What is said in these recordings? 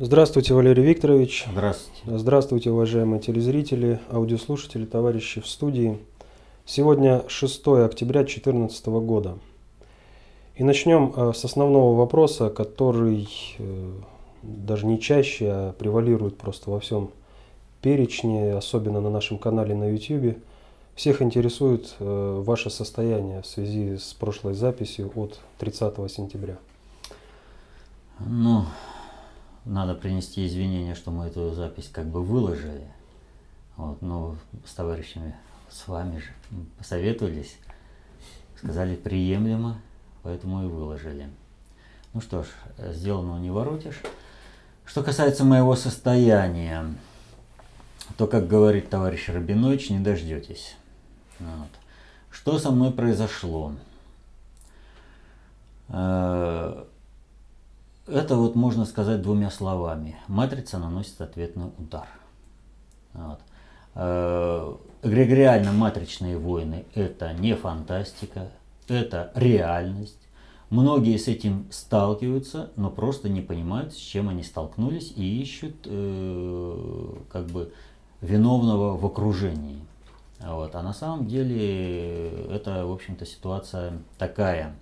Здравствуйте, Валерий Викторович. Здравствуйте. Здравствуйте, уважаемые телезрители, аудиослушатели, товарищи в студии. Сегодня 6 октября 2014 года. И начнем э, с основного вопроса, который э, даже не чаще, а превалирует просто во всем перечне, особенно на нашем канале на YouTube. Всех интересует э, ваше состояние в связи с прошлой записью от 30 сентября. Ну, надо принести извинения, что мы эту запись как бы выложили. Вот, но с товарищами, с вами же посоветовались, сказали приемлемо, поэтому и выложили. Ну что ж, сделанного не воротишь. Что касается моего состояния, то, как говорит товарищ Рабинович, не дождетесь. Вот. Что со мной произошло? Э, это вот можно сказать двумя словами. Матрица наносит ответный удар. Вот. Э, эгрегориально-матричные войны – это не фантастика, это реальность. Многие с этим сталкиваются, но просто не понимают, с чем они столкнулись и ищут э, как бы виновного в окружении. Вот. А на самом деле это, в общем-то, ситуация такая,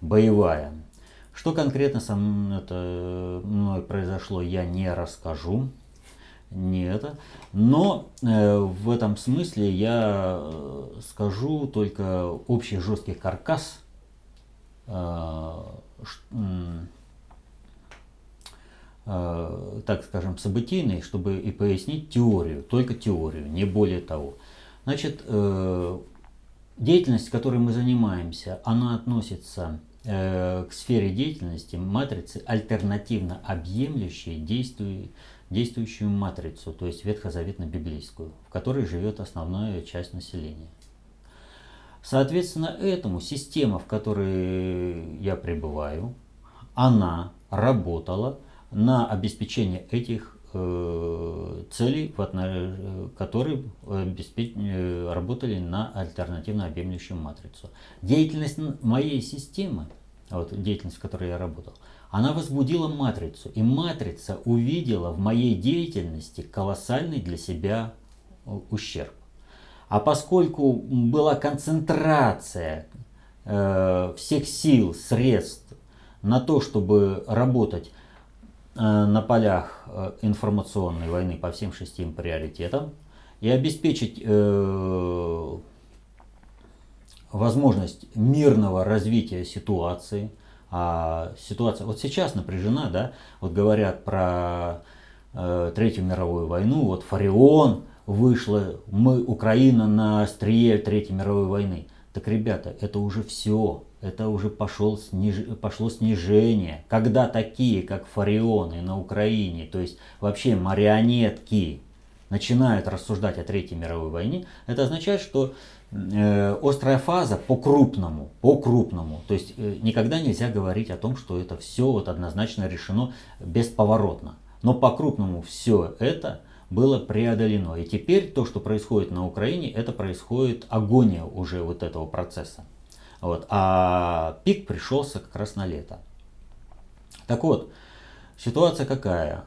боевая. Что конкретно со мной, это, произошло, я не расскажу. Не это. Но э, в этом смысле я э, скажу только общий жесткий каркас, э, э, так скажем, событийный, чтобы и пояснить теорию, только теорию, не более того. Значит, э, деятельность, которой мы занимаемся, она относится к сфере деятельности матрицы альтернативно объемлющей действующую, действующую матрицу, то есть ветхозаветно-библейскую, в которой живет основная часть населения. Соответственно, этому система, в которой я пребываю, она работала на обеспечение этих э, целей, которые э, работали на альтернативно объемлющую матрицу. Деятельность моей системы вот деятельность, в которой я работал, она возбудила матрицу. И матрица увидела в моей деятельности колоссальный для себя ущерб. А поскольку была концентрация э, всех сил, средств на то, чтобы работать э, на полях э, информационной войны по всем шести приоритетам и обеспечить э, возможность мирного развития ситуации. А ситуация вот сейчас напряжена, да, вот говорят про э, Третью мировую войну, вот Фарион вышла, мы, Украина на острие Третьей мировой войны. Так, ребята, это уже все, это уже пошел сниж... пошло снижение. Когда такие, как Фарионы на Украине, то есть вообще марионетки, начинают рассуждать о Третьей мировой войне, это означает, что Э, острая фаза по крупному, по крупному. То есть э, никогда нельзя говорить о том, что это все вот однозначно решено бесповоротно. Но по крупному все это было преодолено. И теперь то, что происходит на Украине, это происходит агония уже вот этого процесса. Вот. А пик пришелся как раз на лето. Так вот, ситуация какая?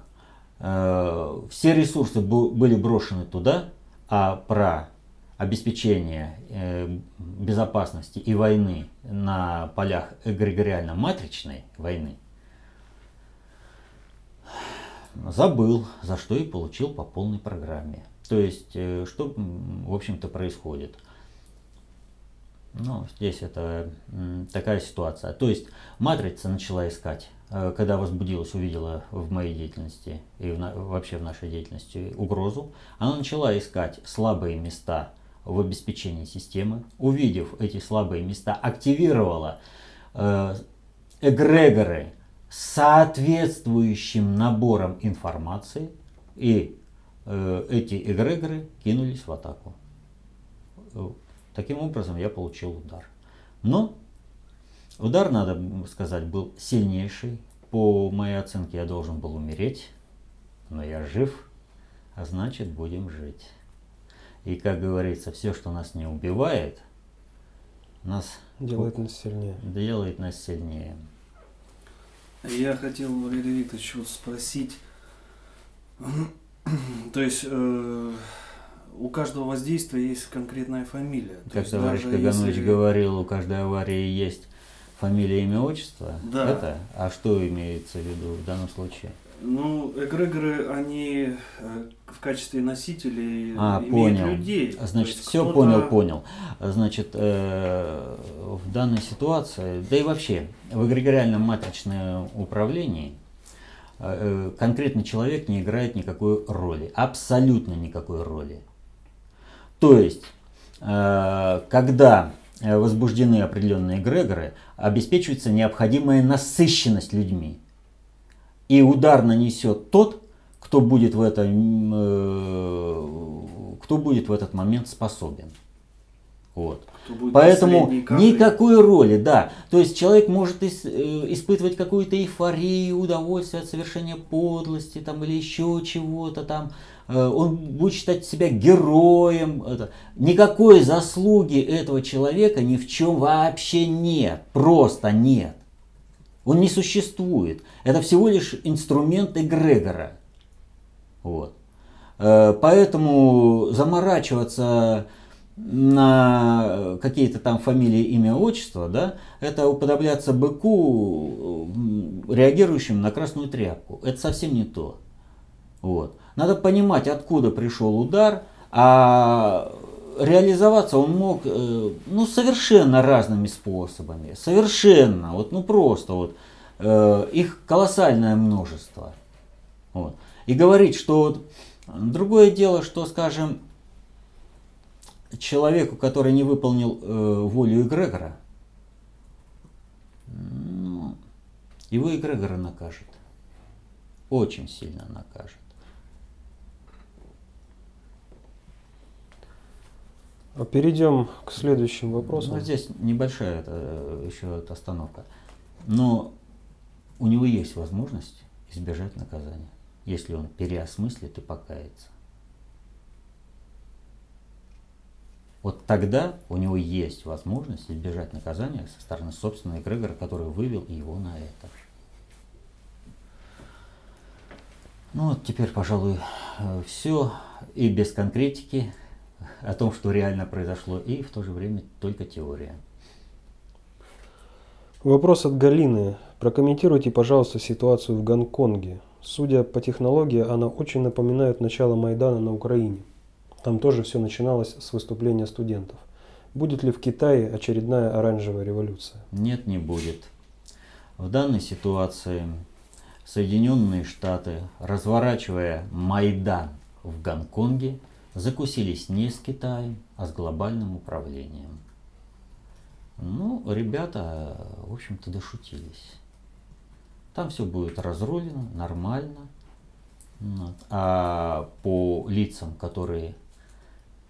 Э, все ресурсы были брошены туда, а про обеспечения э, безопасности и войны на полях эгрегориально-матричной войны, забыл, за что и получил по полной программе. То есть, э, что, в общем-то, происходит. Ну, здесь это такая ситуация. То есть, матрица начала искать, э, когда возбудилась, увидела в моей деятельности и в, вообще в нашей деятельности угрозу, она начала искать слабые места в обеспечении системы, увидев эти слабые места, активировала э, эгрегоры с соответствующим набором информации, и э, эти эгрегоры кинулись в атаку. Таким образом я получил удар. Но удар, надо сказать, был сильнейший. По моей оценке я должен был умереть, но я жив, а значит будем жить. И, как говорится, все, что нас не убивает, нас делает нас сильнее. Делает нас сильнее. Я хотел, Валерий Викторович, вот спросить, то есть э, у каждого воздействия есть конкретная фамилия. Как товарищ Каганович если... говорил, у каждой аварии есть фамилия, имя, отчество. Да. Это? А что имеется в виду в данном случае? Ну, эгрегоры, они э, в качестве носителей а, имеют понял. людей. Значит, все понял, понял. Значит, э, в данной ситуации, да и вообще, в эгрегориальном матричном управлении э, конкретный человек не играет никакой роли. Абсолютно никакой роли. То есть, э, когда возбуждены определенные эгрегоры, обеспечивается необходимая насыщенность людьми и удар нанесет тот, кто будет в, это, э, кто будет в этот момент способен. Вот. Поэтому никакой роли, да. То есть человек может ис, э, испытывать какую-то эйфорию, удовольствие от совершения подлости там, или еще чего-то там. Э, он будет считать себя героем. Это. Никакой заслуги этого человека ни в чем вообще нет. Просто нет. Он не существует. Это всего лишь инструмент эгрегора. Вот. Э, поэтому заморачиваться на какие-то там фамилии, имя, отчество, да, это уподобляться быку, реагирующим на красную тряпку. Это совсем не то. Вот. Надо понимать, откуда пришел удар, а реализоваться он мог э, ну, совершенно разными способами. Совершенно. Вот, ну просто вот. Э, их колоссальное множество. Вот. И говорить, что вот, другое дело, что, скажем, человеку, который не выполнил э, волю эгрегора, ну, его эгрегора накажет. Очень сильно накажет. А перейдем к следующим вопросам. Ну, здесь небольшая это, еще остановка. Но у него есть возможность избежать наказания, если он переосмыслит и покается. Вот тогда у него есть возможность избежать наказания со стороны собственного эгрегора, который вывел его на это. Ну вот теперь, пожалуй, э, все и без конкретики о том, что реально произошло, и в то же время только теория. Вопрос от Галины. Прокомментируйте, пожалуйста, ситуацию в Гонконге. Судя по технологии, она очень напоминает начало Майдана на Украине. Там тоже все начиналось с выступления студентов. Будет ли в Китае очередная оранжевая революция? Нет, не будет. В данной ситуации Соединенные Штаты, разворачивая Майдан в Гонконге, закусились не с Китаем, а с глобальным управлением. Ну, ребята, в общем-то, дошутились. Там все будет разрулено, нормально. А по лицам, которые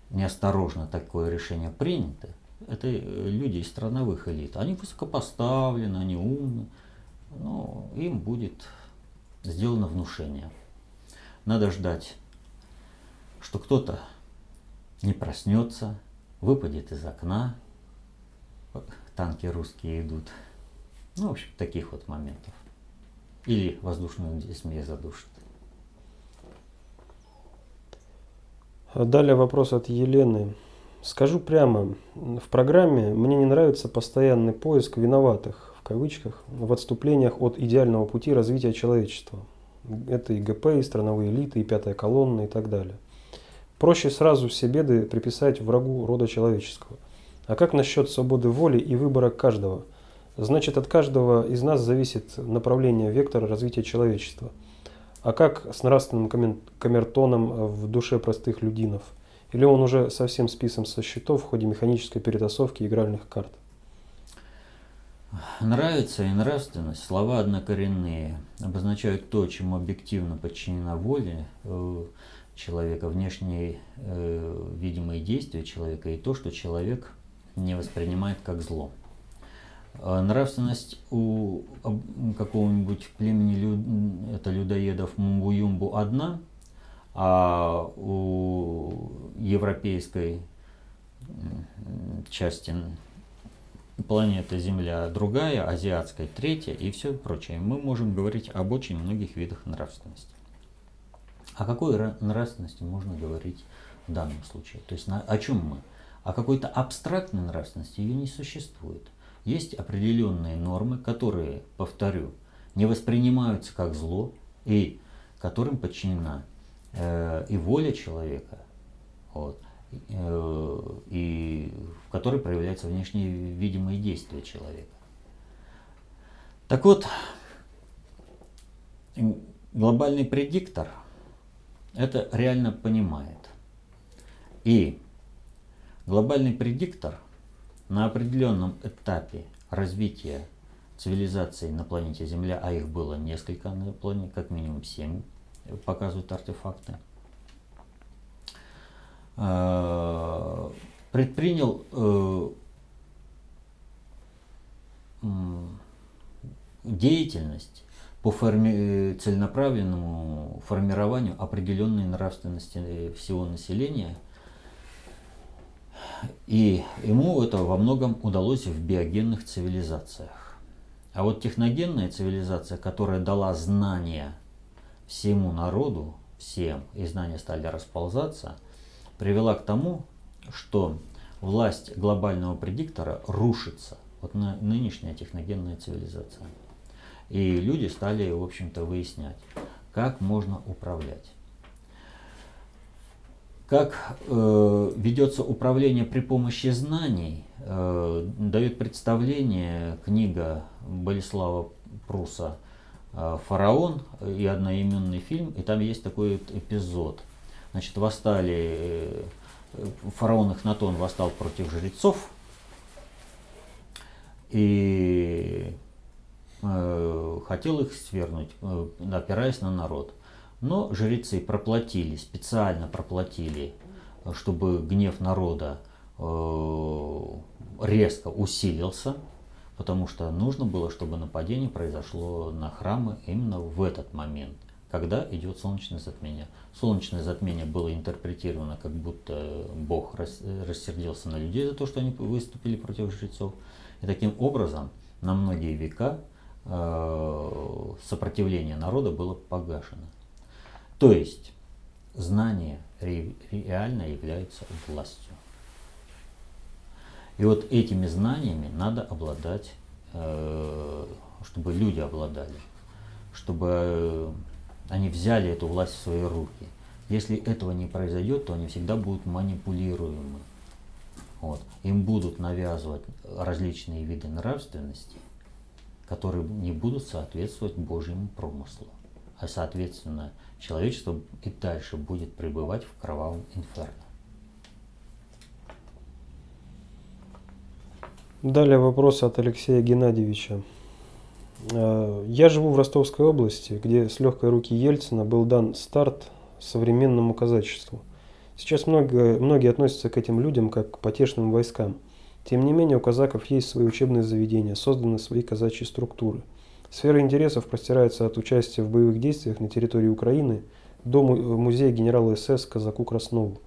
неосторожно такое решение принято, это люди из страновых элит. Они высокопоставлены, они умны. Ну, им будет сделано внушение. Надо ждать что кто-то не проснется, выпадет из окна, танки русские идут. Ну, в общем, таких вот моментов. Или воздушную змея задушит. Далее вопрос от Елены. Скажу прямо, в программе мне не нравится постоянный поиск виноватых, в кавычках, в отступлениях от идеального пути развития человечества. Это и ГП, и страновые элиты, и пятая колонна, и так далее. Проще сразу все беды приписать врагу рода человеческого. А как насчет свободы воли и выбора каждого? Значит, от каждого из нас зависит направление вектора развития человечества. А как с нравственным камертоном в душе простых людинов? Или он уже совсем списан со счетов в ходе механической перетасовки игральных карт? Нравится и нравственность, слова однокоренные, обозначают то, чему объективно подчинена воля, э, человека, внешние э, видимые действия человека и то, что человек не воспринимает как зло. А нравственность у какого-нибудь племени лю, это людоедов Мумбу-Юмбу одна, а у европейской части планета Земля другая, азиатская третья и все прочее. Мы можем говорить об очень многих видах нравственности. О какой нравственности можно говорить в данном случае? То есть на, о чем мы? О какой-то абстрактной нравственности ее не существует. Есть определенные нормы, которые, повторю, не воспринимаются как зло и которым подчинена э, и воля человека, вот, э, и в которой проявляются внешние видимые действия человека. Так вот, глобальный предиктор это реально понимает. И глобальный предиктор на определенном этапе развития цивилизаций на планете Земля, а их было несколько на планете, как минимум семь, показывают артефакты, э, предпринял э, деятельность по форми целенаправленному формированию определенной нравственности всего населения. И ему это во многом удалось в биогенных цивилизациях. А вот техногенная цивилизация, которая дала знания всему народу, всем, и знания стали расползаться, привела к тому, что власть глобального предиктора рушится. Вот нынешняя техногенная цивилизация. И люди стали, в общем-то, выяснять, как можно управлять. Как э, ведется управление при помощи знаний, э, дает представление книга Болеслава Пруса э, «Фараон» и одноименный фильм, и там есть такой эпизод. Значит, восстали, э, фараон Эхнатон восстал против жрецов, и э, хотел их свергнуть, э, опираясь на народ. Но жрецы проплатили, специально проплатили, чтобы гнев народа э, резко усилился, потому что нужно было, чтобы нападение произошло на храмы именно в этот момент, когда идет солнечное затмение. Солнечное затмение было интерпретировано, как будто Бог рассердился на людей за то, что они выступили против жрецов. И таким образом на многие века э, сопротивление народа было погашено. То есть знание реально является властью. И вот этими знаниями надо обладать, э, чтобы люди обладали, чтобы они взяли эту власть в свои руки. Если этого не произойдет, то они всегда будут манипулируемы. Вот. Им будут навязывать различные виды нравственности, которые не будут соответствовать Божьему промыслу. А соответственно, человечество и дальше будет пребывать в кровавом инферно. Далее вопрос от Алексея Геннадьевича. Э, я живу в Ростовской области, где с легкой руки Ельцина был дан старт современному казачеству. Сейчас много, многие относятся к этим людям как к потешным войскам. Тем не менее, у казаков есть свои учебные заведения, созданы свои казачьи структуры – Сфера интересов простирается от участия в боевых действиях на территории Украины до музея генерала СС Казаку Краснову.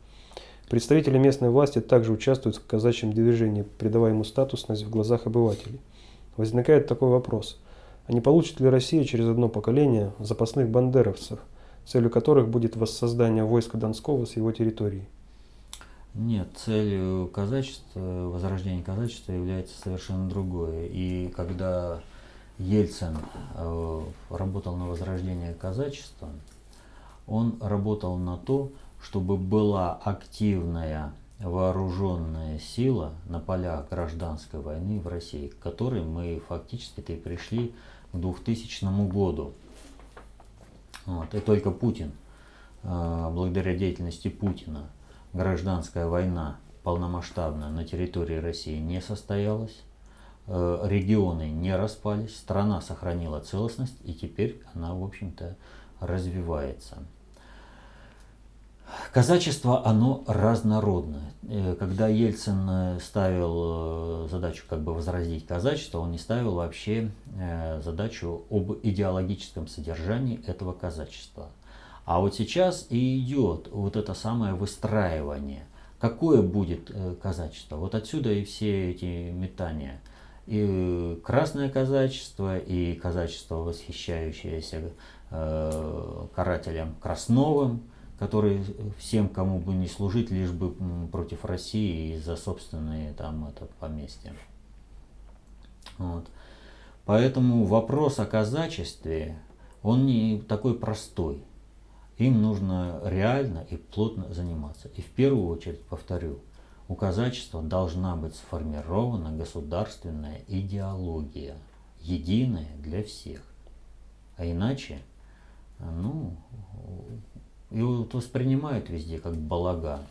Представители местной власти также участвуют в казачьем движении, придавая ему статусность в глазах обывателей. Возникает такой вопрос. А не получит ли Россия через одно поколение запасных бандеровцев, целью которых будет воссоздание войска Донского с его территории? Нет, целью казачества, возрождения казачества является совершенно другое. И когда Ельцин э, работал на возрождение казачества, он работал на то, чтобы была активная вооруженная сила на полях гражданской войны в России, к которой мы фактически-то и пришли к 2000 году. Вот. И только Путин, э, благодаря деятельности Путина, гражданская война полномасштабная на территории России не состоялась. Э, регионы не распались, страна сохранила целостность и теперь она, в общем-то, развивается. Казачество, оно разнородное. Э, когда Ельцин э, ставил задачу как бы возродить казачество, он не ставил вообще задачу об идеологическом содержании этого казачества. А вот сейчас и идет вот это самое выстраивание. Какое будет казачество? Вот отсюда и все эти метания – и красное казачество, и казачество, восхищающееся э, карателем Красновым, который всем, кому бы не служить, лишь бы против России и за собственные там это поместья. Вот. Поэтому вопрос о казачестве, он не такой простой. Им нужно реально и плотно заниматься. И в первую очередь, повторю, у казачества должна быть сформирована государственная идеология, единая для всех. А иначе, ну, его воспринимают везде как балаган.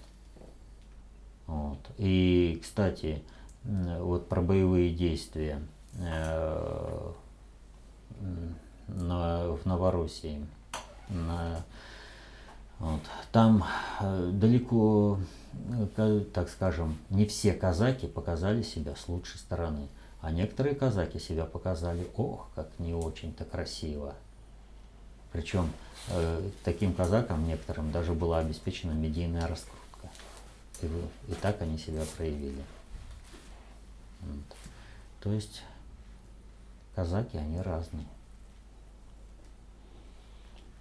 Вот. И, кстати, вот про боевые действия э, на, в Новороссии. На, вот. Там э, далеко так скажем, не все казаки показали себя с лучшей стороны. А некоторые казаки себя показали, ох, как не очень-то красиво. Причем э, таким казакам некоторым даже была обеспечена медийная раскрутка. И, и так они себя проявили. Вот. То есть казаки, они разные.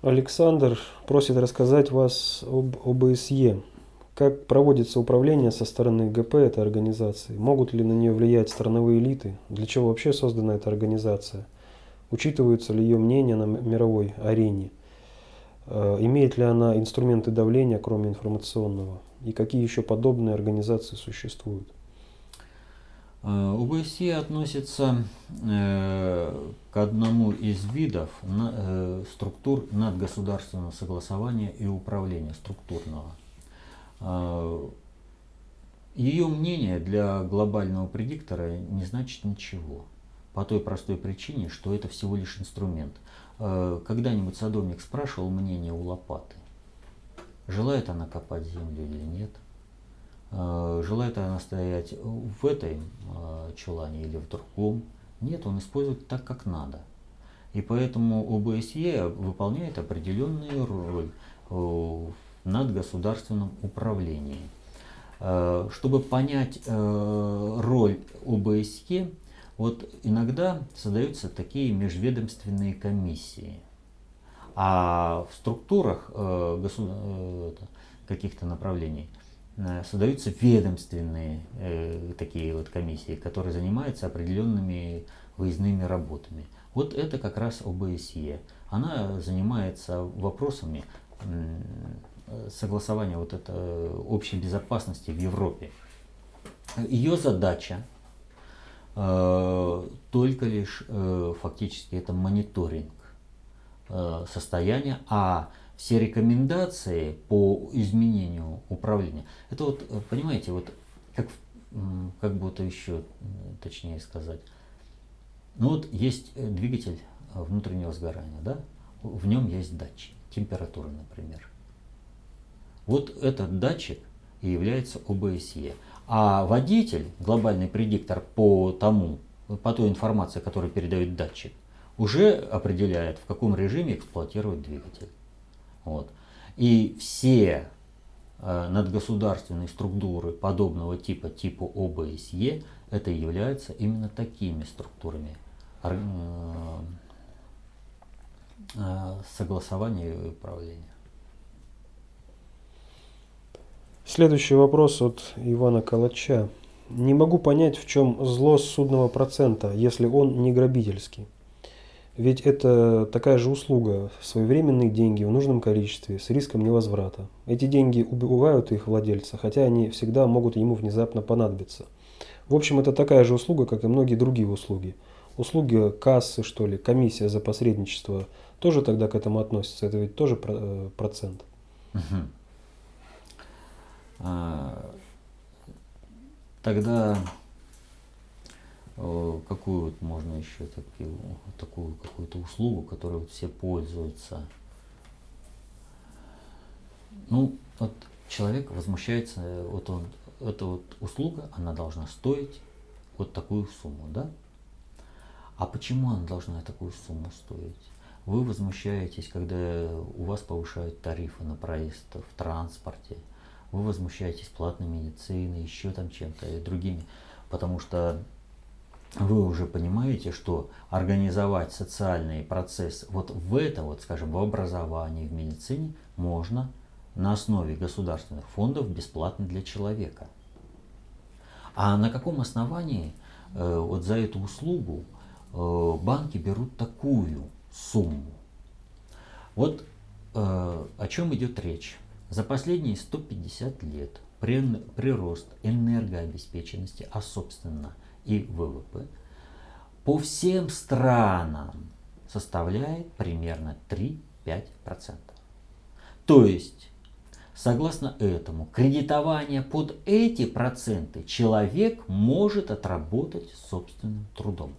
Александр просит рассказать вас об ОБСЕ. Как проводится управление со стороны ГП этой организации? Могут ли на нее влиять страновые элиты? Для чего вообще создана эта организация? Учитываются ли ее мнения на мировой арене? Э, имеет ли она инструменты давления, кроме информационного? И какие еще подобные организации существуют? Э, ОБСЕ относится э, к одному из видов структур надгосударственного согласования и управления структурного. А, Ее мнение для глобального предиктора не значит ничего. По той простой причине, что это всего лишь инструмент. А, когда-нибудь садовник спрашивал мнение у лопаты. Желает она копать землю или нет? А, желает она стоять в этой чулане или в другом? Нет, он использует так, как надо. И поэтому ОБСЕ выполняет определенную роль в над государственным управлением. Э, чтобы понять э, роль ОБСЕ, вот иногда создаются такие межведомственные комиссии. А в структурах э, каких-то направлений создаются ведомственные такие вот комиссии, которые занимаются определенными выездными работами. Вот это как раз ОБСЕ. Она занимается вопросами Э, согласования вот это э, общей безопасности в Европе. Ее задача э, только лишь э, фактически это мониторинг э, состояния, а все рекомендации по изменению управления, это вот, э, понимаете, вот как, как бы это еще точнее сказать, ну вот есть двигатель внутреннего сгорания, да, в нем есть датчик температуры, например. Вот этот датчик и является ОБСЕ. А водитель, глобальный предиктор по тому, по той информации, которую передает датчик, уже определяет, в каком режиме эксплуатировать двигатель. Вот. И все э, надгосударственные структуры подобного типа, типа ОБСЕ, это являются именно такими структурами э, э, согласования и управления. Следующий вопрос от Ивана Калача. Не могу понять, в чем зло судного процента, если он не грабительский. Ведь это такая же услуга, своевременные деньги в нужном количестве, с риском невозврата. Эти деньги убивают их владельца, хотя они всегда могут ему внезапно понадобиться. В общем, это такая же услуга, как и многие другие услуги. Услуги кассы, что ли, комиссия за посредничество, тоже тогда к этому относится, это ведь тоже э, процент. Угу. А, тогда какую вот можно еще такую, такую какую-то услугу, которой вот все пользуются. Ну, вот человек возмущается, вот он, эта вот услуга, она должна стоить вот такую сумму, да? А почему она должна такую сумму стоить? Вы возмущаетесь, когда у вас повышают тарифы на проезд в транспорте, вы возмущаетесь платной медициной, еще там чем-то и другими. Потому что вы уже понимаете, что организовать социальный процесс вот в это, вот, скажем, в образовании, в медицине можно на основе государственных фондов бесплатно для человека. А на каком основании э, вот за эту услугу э, банки берут такую сумму? Вот э, о чем идет речь. За последние 150 лет прирост энергообеспеченности, а собственно и ВВП по всем странам составляет примерно 3-5%. То есть, согласно этому, кредитование под эти проценты человек может отработать собственным трудом.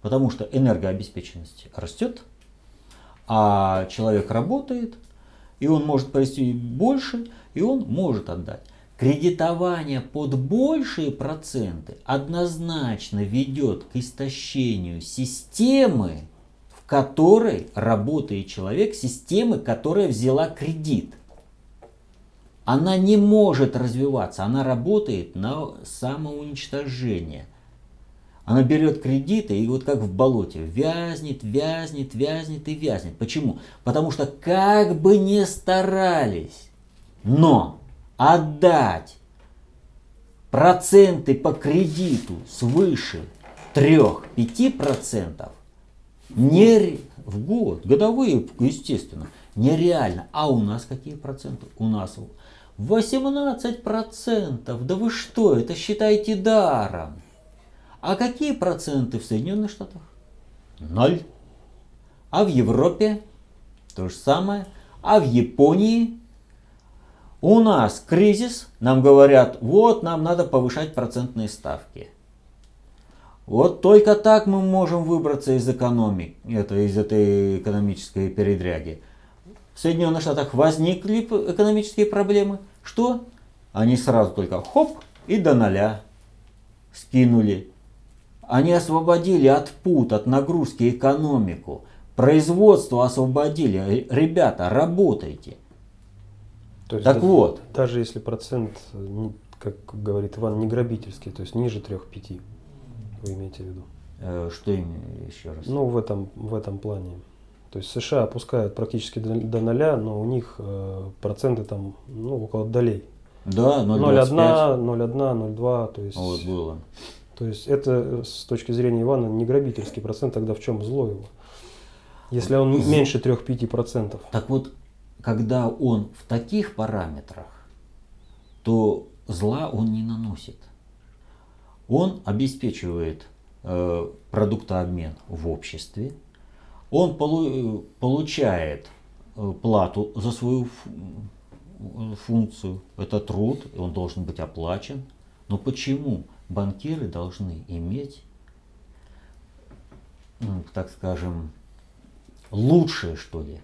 Потому что энергообеспеченность растет, а человек работает, и он может провести больше, и он может отдать. Кредитование под большие проценты однозначно ведет к истощению системы, в которой работает человек, системы, которая взяла кредит. Она не может развиваться, она работает на самоуничтожение. Она берет кредиты и вот как в болоте вязнет, вязнет, вязнет и вязнет. Почему? Потому что как бы не старались, но отдать проценты по кредиту свыше 3-5% не, в год, годовые, естественно, нереально. А у нас какие проценты? У нас 18%. Да вы что, это считаете даром. А какие проценты в Соединенных Штатах? Ноль. А в Европе то же самое. А в Японии у нас кризис, нам говорят, вот нам надо повышать процентные ставки. Вот только так мы можем выбраться из экономики, это, из этой экономической передряги. В Соединенных Штатах возникли экономические проблемы. Что? Они сразу только хоп и до ноля скинули. Они освободили от пут, от нагрузки экономику. Производство освободили. Ребята, работайте. То есть так да, вот. Даже если процент, как говорит Иван, не грабительский, то есть ниже 3-5, вы имеете в виду? Э, что именно еще раз? Ну, в этом, в этом плане. То есть США опускают практически до, до ноля, но у них э, проценты там ну, около долей. Да, 0,1, 0,1, 0,2. То есть, вот было. То есть это с точки зрения Ивана не грабительский процент, тогда в чем зло его? Если он меньше 3-5%. Так вот, когда он в таких параметрах, то зла он не наносит. Он обеспечивает э, продуктообмен в обществе, он полу получает э, плату за свою функцию, это труд, он должен быть оплачен. Но почему банкиры должны иметь, так скажем, лучшее, что ли,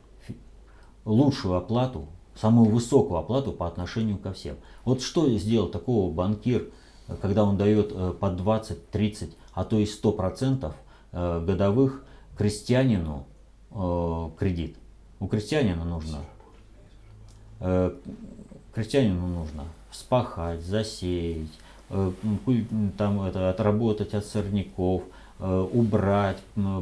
лучшую оплату, самую высокую оплату по отношению ко всем. Вот что сделал такого банкир, когда он дает э, по 20, 30, а то и 100 процентов э, годовых крестьянину э, кредит. У крестьянина нужно, крестьянину нужно вспахать, засеять, там это, отработать от сорняков, убрать,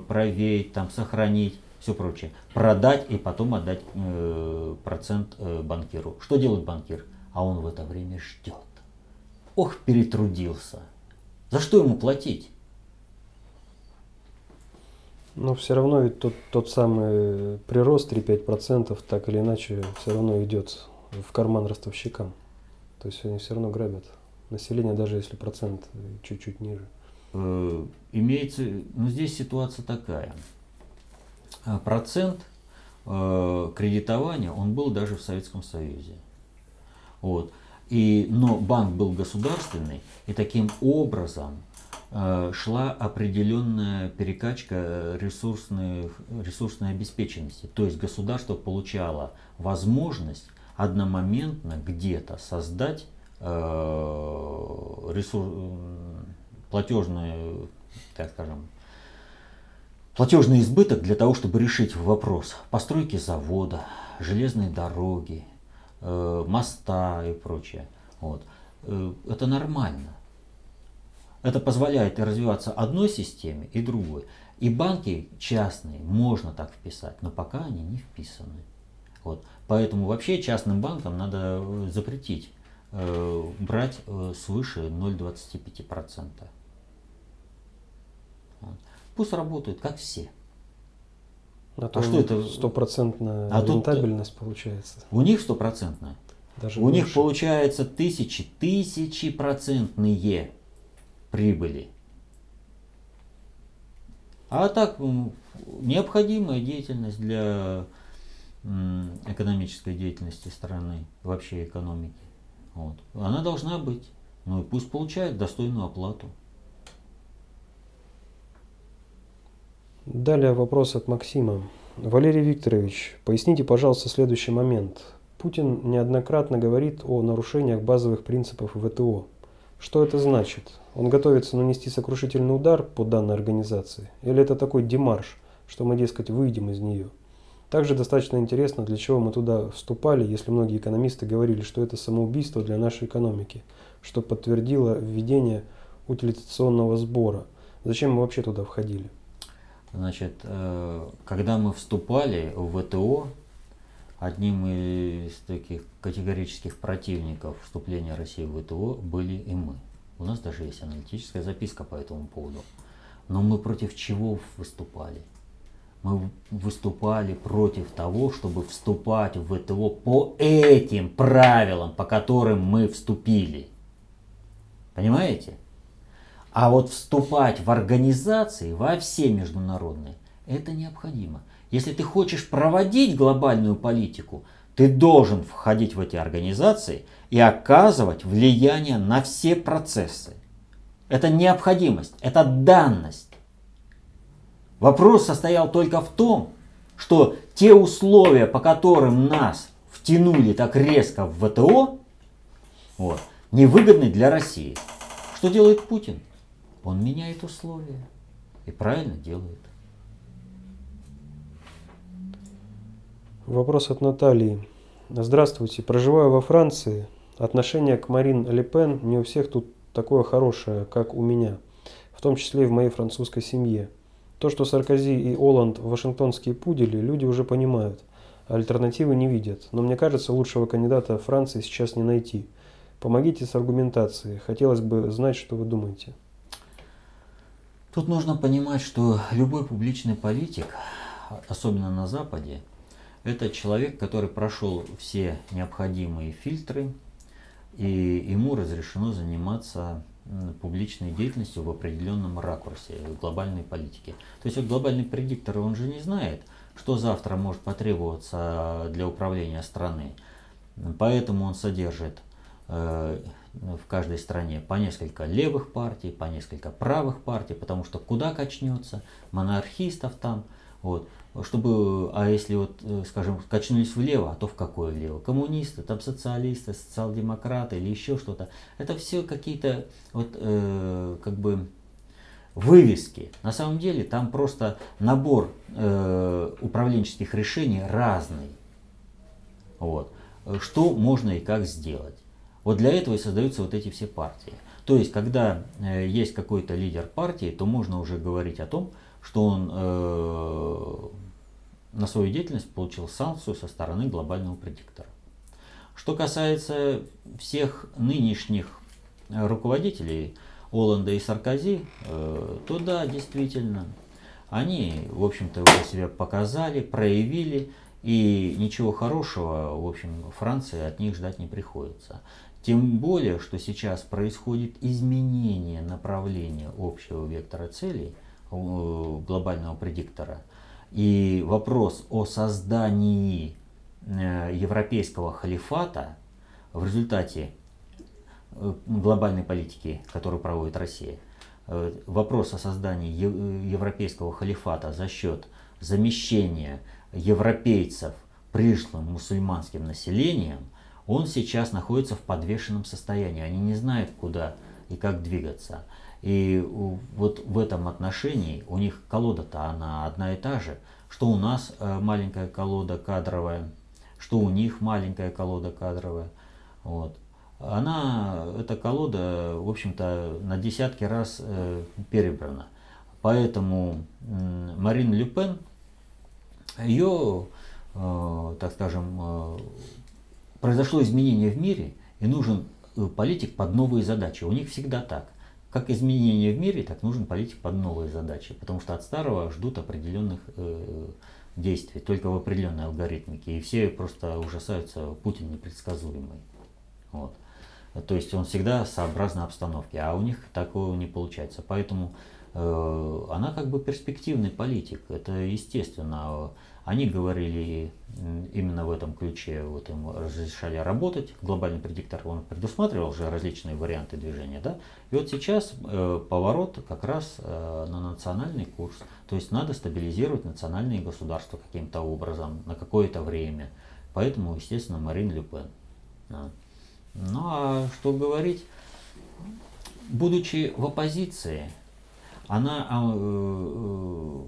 проверить, там, сохранить все прочее. Продать и потом отдать э, процент э, банкиру. Что делает банкир? А он в это время ждет. Ох, перетрудился. За что ему платить? Но все равно ведь тот, тот самый прирост 3-5% так или иначе все равно идет в карман ростовщикам. То есть они все равно грабят население, даже если процент чуть-чуть ниже. Э, имеется, ну здесь ситуация такая. А процент э, кредитования, он был даже в Советском Союзе. Вот. И, но банк был государственный, и таким образом э, шла определенная перекачка ресурсной, ресурсной обеспеченности. То есть государство получало возможность одномоментно где-то создать э, ресурс, платежную, так скажем, платежный избыток для того, чтобы решить вопрос постройки завода, железной дороги, э, моста и прочее. Вот. Э, это нормально. Это позволяет развиваться одной системе, и другой. И банки частные можно так вписать, но пока они не вписаны. Вот. Поэтому вообще частным банкам надо э, запретить э, брать э, свыше 0,25%. Вот. Пусть работают, как все. А, а что это? Стопроцентная а рентабельность тут, получается. У них стопроцентная. Даже у больше. них получается тысячи, тысячи процентные прибыли. А так необходимая деятельность для экономической деятельности страны, вообще экономики. Вот. Она должна быть. Ну и пусть получает достойную оплату. Далее вопрос от Максима. Валерий Викторович, поясните, пожалуйста, следующий момент. Путин неоднократно говорит о нарушениях базовых принципов ВТО. Что это значит? Он готовится нанести сокрушительный удар по данной организации? Или это такой демарш, что мы, дескать, выйдем из нее? Также достаточно интересно, для чего мы туда вступали, если многие экономисты говорили, что это самоубийство для нашей экономики, что подтвердило введение утилизационного сбора. Зачем мы вообще туда входили? Значит, э, когда мы вступали в ВТО, одним из таких категорических противников вступления России в ВТО были и мы. У нас даже есть аналитическая записка по этому поводу. Но мы против чего выступали? Мы выступали против того, чтобы вступать в ВТО по этим правилам, по которым мы вступили. Понимаете? А вот вступать в организации, во все международные, это необходимо. Если ты хочешь проводить глобальную политику, ты должен входить в эти организации и оказывать влияние на все процессы. Это необходимость, это данность. Вопрос состоял только в том, что те условия, по которым нас втянули так резко в ВТО, вот, невыгодны для России. Что делает Путин? Он меняет условия. И правильно делает. Вопрос от Натальи. Здравствуйте. Проживаю во Франции. Отношение к Марин Ле Пен не у всех тут такое хорошее, как у меня. В том числе и в моей французской семье. То, что Саркози и Оланд вашингтонские пудели, люди уже понимают. Альтернативы не видят. Но мне кажется, лучшего кандидата Франции сейчас не найти. Помогите с аргументацией. Хотелось бы знать, что вы думаете. Тут нужно понимать, что любой публичный политик, особенно на Западе, это человек, который прошел все необходимые фильтры, и ему разрешено заниматься публичной деятельностью в определенном ракурсе в глобальной политике. То есть вот глобальный предиктор, он же не знает, что завтра может потребоваться для управления страны. Поэтому он содержит э, в каждой стране по несколько левых партий, по несколько правых партий, потому что куда качнется, монархистов там, вот, чтобы, а если вот, э, скажем, качнулись влево, а то в какое влево? Коммунисты, там социалисты, социал-демократы или еще что-то. Это все какие-то вот э, как бы вывески. На самом деле там просто набор э, управленческих решений разный. Вот. Что можно и как сделать. Вот для этого и создаются вот эти все партии. То есть, когда э, есть какой-то лидер партии, то можно уже говорить о том, что он э, на свою деятельность получил санкцию со стороны глобального предиктора. Что касается всех нынешних э, руководителей Оланда и Саркози, э, то да, действительно, они, в общем-то, себя показали, проявили, и ничего хорошего, в общем, Франции от них ждать не приходится. Тем более, что сейчас происходит изменение направления общего вектора целей глобального предиктора – и вопрос о создании э, европейского халифата в результате э, глобальной политики, которую проводит Россия, э, вопрос о создании европейского халифата за счет замещения европейцев пришлым мусульманским населением, он сейчас находится в подвешенном состоянии. Они не знают, куда и как двигаться. И вот в этом отношении у них колода-то она одна и та же, что у нас э, маленькая колода кадровая, что у них маленькая колода кадровая. Вот. она, эта колода, в общем-то, на десятки раз э, перебрана. Поэтому э, Марин Люпен, ее, э, так скажем, э, произошло изменение в мире, и нужен э, политик под новые задачи. У них всегда так. Как изменение в мире, так нужен политик под новые задачи. Потому что от старого ждут определенных э, действий, только в определенной алгоритмике. И все просто ужасаются, Путин непредсказуемый. Вот. То есть он всегда сообразно обстановке, а у них такого не получается. Поэтому она как бы перспективный политик, это естественно. Они говорили именно в этом ключе, вот им разрешали работать. Глобальный предиктор, он предусматривал уже различные варианты движения, да. И вот сейчас э, поворот как раз э, на национальный курс. То есть надо стабилизировать национальные государства каким-то образом на какое-то время. Поэтому, естественно, Марин Люпен. Да. Ну а что говорить, будучи в оппозиции, она а, э,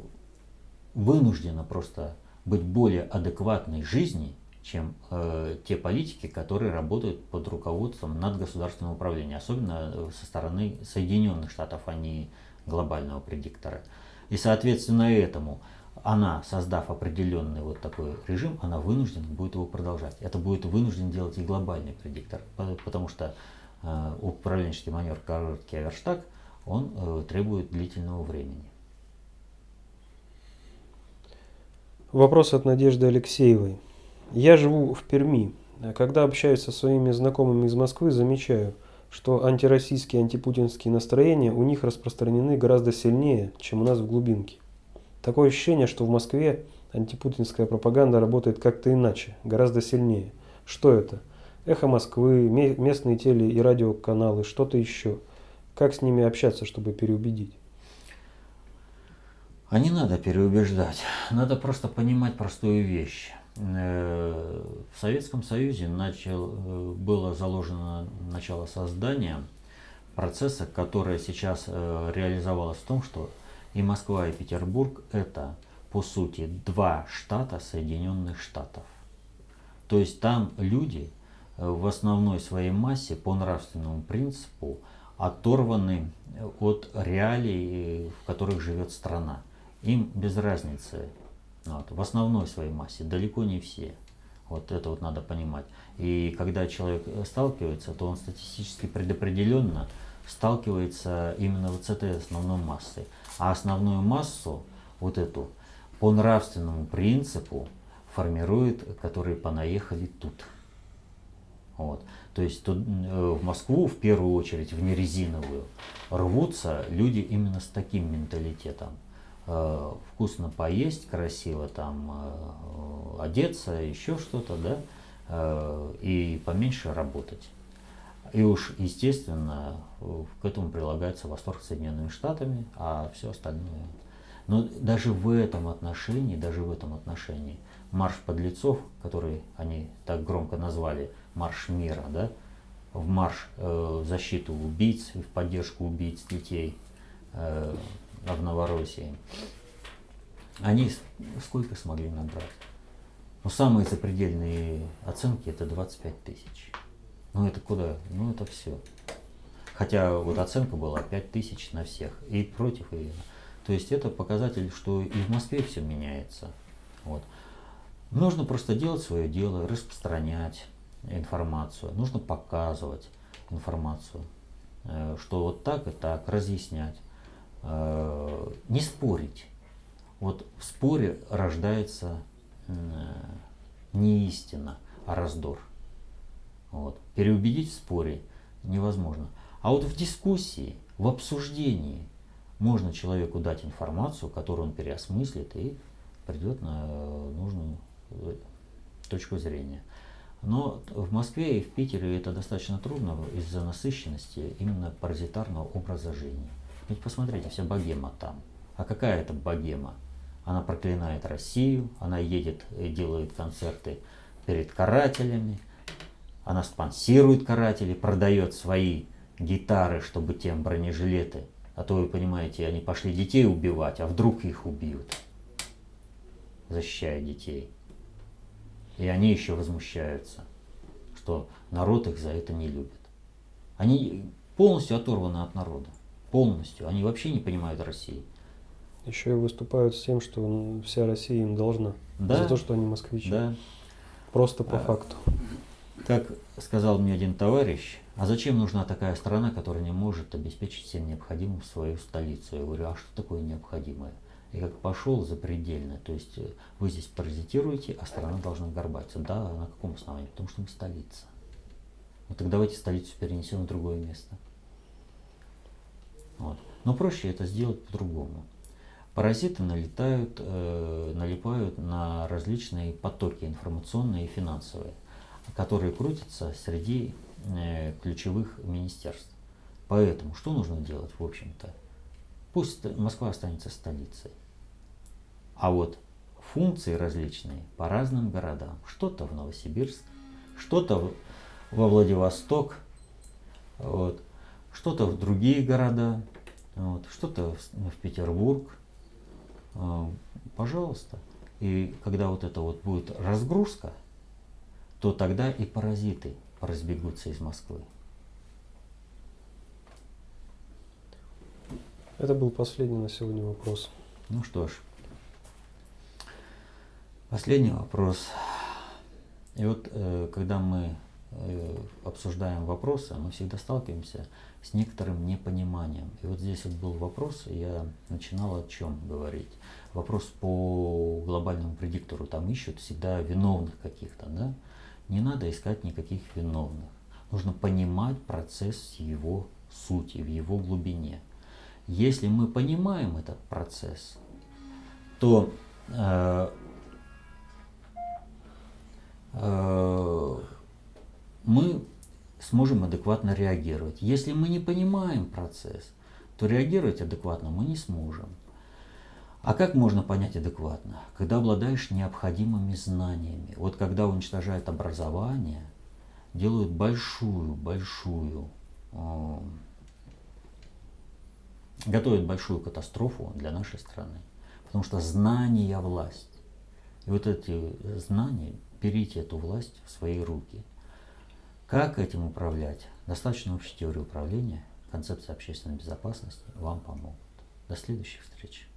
вынуждена просто быть более адекватной жизни, чем э, те политики, которые работают под руководством надгосударственного управления, особенно э, со стороны Соединенных Штатов, а не глобального предиктора. И соответственно этому она, создав определенный вот такой режим, она вынуждена будет его продолжать. Это будет вынужден делать и глобальный предиктор, потому что э, управленческий маневр короткий аверштаг, он э, требует длительного времени. Вопрос от Надежды Алексеевой. Я живу в Перми. Когда общаюсь со своими знакомыми из Москвы, замечаю, что антироссийские, антипутинские настроения у них распространены гораздо сильнее, чем у нас в глубинке. Такое ощущение, что в Москве антипутинская пропаганда работает как-то иначе, гораздо сильнее. Что это? Эхо Москвы, местные теле- и радиоканалы, что-то еще. Как с ними общаться, чтобы переубедить? А не надо переубеждать. Надо просто понимать простую вещь. Э, в Советском Союзе начал, э, было заложено начало создания процесса, которое сейчас э, реализовалось в том, что и Москва, и Петербург – это, по сути, два штата Соединенных Штатов. То есть там люди в основной своей массе по нравственному принципу оторваны от реалий, в которых живет страна. Им без разницы. Вот, в основной своей массе, далеко не все. Вот это вот надо понимать. И когда человек сталкивается, то он статистически предопределенно сталкивается именно вот с этой основной массой. А основную массу, вот эту, по нравственному принципу формирует, которые понаехали тут. Вот. То есть тут, э, в Москву в первую очередь, в нерезиновую, рвутся люди именно с таким менталитетом. Э, вкусно поесть, красиво там э, одеться, еще что-то, да, и поменьше работать. И уж, естественно, к этому прилагается восторг Соединенными Штатами, а все остальное. Но даже в этом отношении, даже в этом отношении, марш подлецов, который они так громко назвали, марш мира, да, в марш э, в защиту убийц в поддержку убийц детей, э, в Новороссии, они сколько смогли набрать? Ну, самые запредельные оценки это 25 тысяч. Ну, это куда? Ну, это все. Хотя вот оценка была 5 тысяч на всех. И против, и... То есть это показатель, что и в Москве все меняется. Вот. Нужно просто делать свое дело, распространять информацию. Нужно показывать информацию, э, что вот так и так, разъяснять. Э, не спорить. Вот в споре рождается не истина, а раздор. Вот. Переубедить в споре невозможно. А вот в дискуссии, в обсуждении можно человеку дать информацию, которую он переосмыслит и придет на нужную э, точку зрения. Но в Москве и в Питере это достаточно трудно из-за насыщенности именно паразитарного образа жизни. Ведь посмотрите, вся богема там. А какая это богема? Она проклинает Россию, она едет и делает концерты перед карателями, она спонсирует карателей, продает свои гитары, чтобы тем бронежилеты. А то, вы понимаете, они пошли детей убивать, а вдруг их убьют, защищая детей. И они еще возмущаются, что народ их за это не любит. Они полностью оторваны от народа. Полностью. Они вообще не понимают России. Еще и выступают с тем, что вся Россия им должна. Да. За то, что они москвичи. Да. Просто по А, факту. Как сказал мне один товарищ, а зачем нужна такая страна, которая не может обеспечить всем необходимым свою столицу? Я говорю, а что такое необходимое? И как пошел запредельно, то есть э, вы здесь паразитируете, а страна должна горбаться. Да, на каком основании? Потому что мы столица. Ну так давайте столицу перенесем в другое место. Вот. Но проще это сделать по-другому. Паразиты налетают, э, налипают на различные потоки информационные и финансовые, которые крутятся среди э, ключевых министерств. Поэтому что нужно делать, в общем-то? Пусть ст- Москва останется столицей. А вот функции различные по разным городам. Что-то в Новосибирск, что-то во Владивосток, вот, что-то в другие города, вот, что-то в, в Петербург. А, Пожалуйста. И когда вот это вот будет разгрузка, то тогда и паразиты разбегутся из Москвы. Это был последний на сегодня вопрос. Ну что ж, последний вопрос. И вот э, когда мы э, обсуждаем вопросы, мы всегда сталкиваемся с некоторым непониманием. И вот здесь вот был вопрос, я начинал о чем говорить. Вопрос по глобальному предиктору. Там ищут всегда виновных каких-то, да? Не надо искать никаких виновных. Нужно понимать процесс его сути, в его глубине. Если мы понимаем этот процесс, то э, э, мы сможем адекватно реагировать. Если мы не понимаем процесс, то реагировать адекватно мы не сможем. А как можно понять адекватно? Когда обладаешь необходимыми знаниями. Вот когда уничтожают образование, делают большую, большую, готовят большую катастрофу для нашей страны. Потому что знания – власть. И вот эти знания, берите эту власть в свои руки. Как этим управлять? Достаточно общей теории управления, концепция общественной безопасности вам помогут. До следующих встреч.